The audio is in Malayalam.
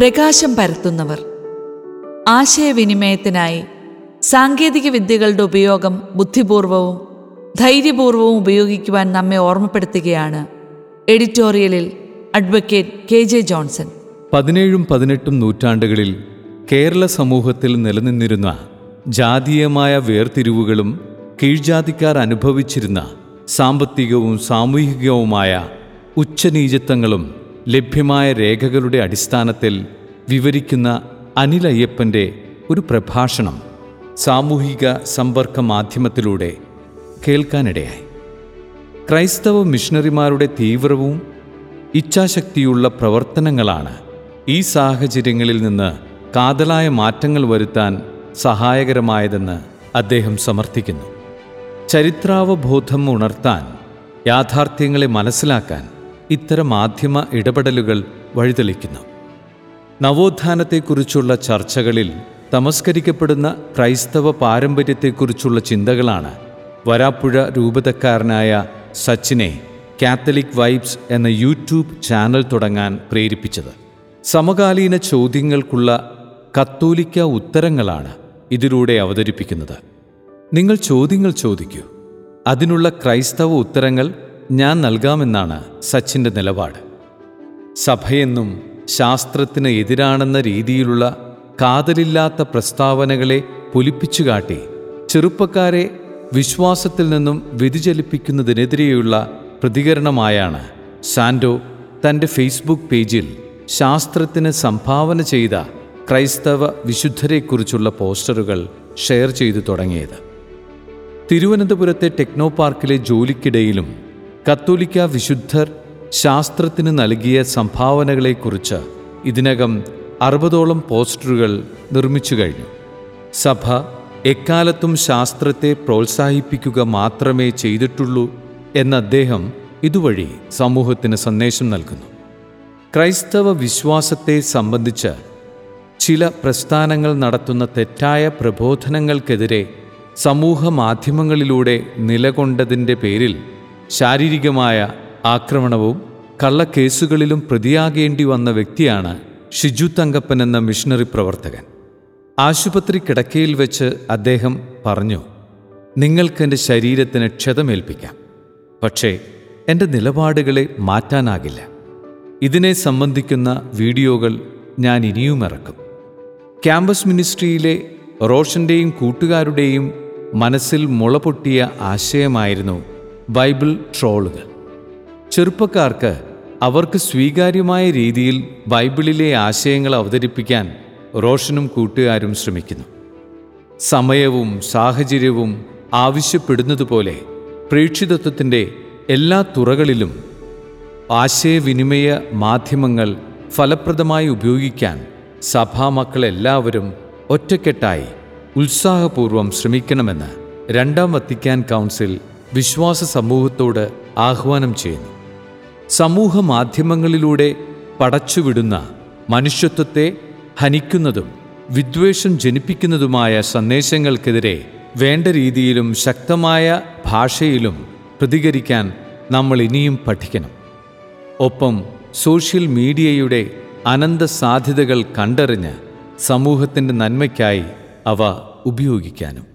പ്രകാശം പരത്തുന്നവർ. ആശയവിനിമയത്തിനായി സാങ്കേതിക വിദ്യകളുടെ ഉപയോഗം ബുദ്ധിപൂർവവും ധൈര്യപൂർവവും ഉപയോഗിക്കുവാൻ നമ്മെ ഓർമ്മപ്പെടുത്തുകയാണ് എഡിറ്റോറിയലിൽ അഡ്വക്കേറ്റ് കെ ജെ ജോൺസൺ. പതിനേഴും പതിനെട്ടും നൂറ്റാണ്ടുകളിൽ കേരള സമൂഹത്തിൽ നിലനിന്നിരുന്ന ജാതീയമായ വേർതിരിവുകളും കീഴ്ജാതിക്കാർ അനുഭവിച്ചിരുന്ന സാമ്പത്തികവും സാമൂഹികവുമായ ഉച്ചനീചത്വങ്ങളും ലഭ്യമായ രേഖകളുടെ അടിസ്ഥാനത്തിൽ വിവരിക്കുന്ന അനിൽ അയ്യപ്പന്റെ ഒരു പ്രഭാഷണം സാമൂഹിക സമ്പർക്ക മാധ്യമത്തിലൂടെ കേൾക്കാനിടയായി. ക്രൈസ്തവ മിഷണറിമാരുടെ തീവ്രവും ഇച്ഛാശക്തിയുള്ള പ്രവർത്തനങ്ങളാണ് ഈ സാഹചര്യങ്ങളിൽ നിന്ന് കാതലായ മാറ്റങ്ങൾ വരുത്താൻ സഹായകരമായതെന്ന് അദ്ദേഹം സമർത്ഥിക്കുന്നു. ചരിത്രാവബോധം ഉണർത്താൻ യാഥാർത്ഥ്യങ്ങളെ മനസ്സിലാക്കാൻ ഇത്തരം മാധ്യമ ഇടപെടലുകൾ വഴിതെളിക്കുന്നു. നവോത്ഥാനത്തെക്കുറിച്ചുള്ള ചർച്ചകളിൽ തമസ്കരിക്കപ്പെടുന്ന ക്രൈസ്തവ പാരമ്പര്യത്തെക്കുറിച്ചുള്ള ചിന്തകളാണ് വരാപ്പുഴ രൂപതക്കാരനായ സച്ചിനെ കാത്തലിക് വൈബ്സ് എന്ന യൂട്യൂബ് ചാനൽ തുടങ്ങാൻ പ്രേരിപ്പിച്ചത്. സമകാലീന ചോദ്യങ്ങൾക്കുള്ള കത്തോലിക്ക ഉത്തരങ്ങളാണ് ഇതിലൂടെ അവതരിപ്പിക്കുന്നത്. നിങ്ങൾ ചോദ്യങ്ങൾ ചോദിക്കൂ. അതിനുള്ള ക്രൈസ്തവ ഉത്തരങ്ങൾ ഞാൻ നൽകാമെന്നാണ് സച്ചിന്റെ നിലപാട്. സഭയെന്നും ശാസ്ത്രത്തിന് എതിരാണെന്ന രീതിയിലുള്ള കാതലില്ലാത്ത പ്രസ്താവനകളെ പൊലിപ്പിച്ചുകാട്ടി ചെറുപ്പക്കാരെ വിശ്വാസത്തിൽ നിന്നും വ്യതിചലിപ്പിക്കുന്നതിനെതിരെയുള്ള പ്രതികരണമായാണ് സാൻഡോ തന്റെ ഫേസ്ബുക്ക് പേജിൽ ശാസ്ത്രത്തിന് സംഭാവന ചെയ്ത ക്രൈസ്തവ വിശുദ്ധരെക്കുറിച്ചുള്ള പോസ്റ്ററുകൾ ഷെയർ ചെയ്തു തുടങ്ങിയത്. തിരുവനന്തപുരത്തെ ടെക്നോ പാർക്കിലെ ജോലിക്കിടയിലും കത്തോലിക്ക വിശുദ്ധർ ശാസ്ത്രത്തിന് നൽകിയ സംഭാവനകളെക്കുറിച്ച് ഇതിനകം അറുപതോളം പോസ്റ്ററുകൾ നിർമ്മിച്ചു കഴിഞ്ഞു. സഭ എക്കാലത്തും ശാസ്ത്രത്തെ പ്രോത്സാഹിപ്പിക്കുക മാത്രമേ ചെയ്തിട്ടുള്ളൂ എന്ന അദ്ദേഹം ഇതുവഴി സമൂഹത്തിന് സന്ദേശം നൽകുന്നു. ക്രൈസ്തവ വിശ്വാസത്തെ സംബന്ധിച്ച് ചില പ്രസ്ഥാനങ്ങൾ നടത്തുന്ന തെറ്റായ പ്രബോധനങ്ങൾക്കെതിരെ സമൂഹ മാധ്യമങ്ങളിലൂടെ നിലകൊണ്ടതിന്റെ പേരിൽ ശാരീരികമായ ആക്രമണവും കള്ളക്കേസുകളിലും പ്രതിയാകേണ്ടി വന്ന വ്യക്തിയാണ് ഷിജു തങ്കപ്പൻ എന്ന മിഷണറി പ്രവർത്തകൻ. ആശുപത്രി കിടക്കയിൽ വെച്ച് അദ്ദേഹം പറഞ്ഞു നിങ്ങൾക്കെന്റെ ശരീരത്തിന് ക്ഷതമേൽപ്പിക്കാം പക്ഷേ എന്റെ നിലപാടുകളെ മാറ്റാനാകില്ല. ഇതിനെ സംബന്ധിക്കുന്ന വീഡിയോകൾ ഞാൻ ഇനിയും ഇറക്കും. ക്യാമ്പസ് മിനിസ്ട്രിയിലെ റോഷന്റെയും കൂട്ടുകാരുടെയും മനസ്സിൽ മുളപൊട്ടിയ ആശയമായിരുന്നു ബൈബിൾ ട്രോളുകൾ. ചെറുപ്പക്കാർക്ക് അവർക്ക് സ്വീകാര്യമായ രീതിയിൽ ബൈബിളിലെ ആശയങ്ങൾ അവതരിപ്പിക്കാൻ റോഷനും കൂട്ടുകാരും ശ്രമിക്കുന്നു. സമയവും സാഹചര്യവും ആവശ്യപ്പെടുന്നതുപോലെ പ്രേക്ഷിതത്വത്തിന്റെ എല്ലാ തുറകളിലും ആശയവിനിമയ മാധ്യമങ്ങൾ ഫലപ്രദമായി ഉപയോഗിക്കാൻ സഭാമക്കളെല്ലാവരും ഒറ്റക്കെട്ടായി ഉത്സാഹപൂർവം ശ്രമിക്കണമെന്ന് രണ്ടാം വത്തിക്കാൻ കൗൺസിൽ വിശ്വാസ സമൂഹത്തോട് ആഹ്വാനം ചെയ്യുന്നു. സമൂഹ മാധ്യമങ്ങളിലൂടെ പടച്ചുവിടുന്ന മനുഷ്യത്വത്തെ ഹനിക്കുന്നതും വിദ്വേഷം ജനിപ്പിക്കുന്നതുമായ സന്ദേശങ്ങൾക്കെതിരെ വേണ്ട രീതിയിലും ശക്തമായ ഭാഷയിലും പ്രതികരിക്കാൻ നമ്മൾ ഇനിയും പഠിക്കണം. ഒപ്പം സോഷ്യൽ മീഡിയയുടെ അനന്ത സാധ്യതകൾ കണ്ടറിഞ്ഞ് സമൂഹത്തിന്റെ നന്മയ്ക്കായി അവ ഉപയോഗിക്കാനും.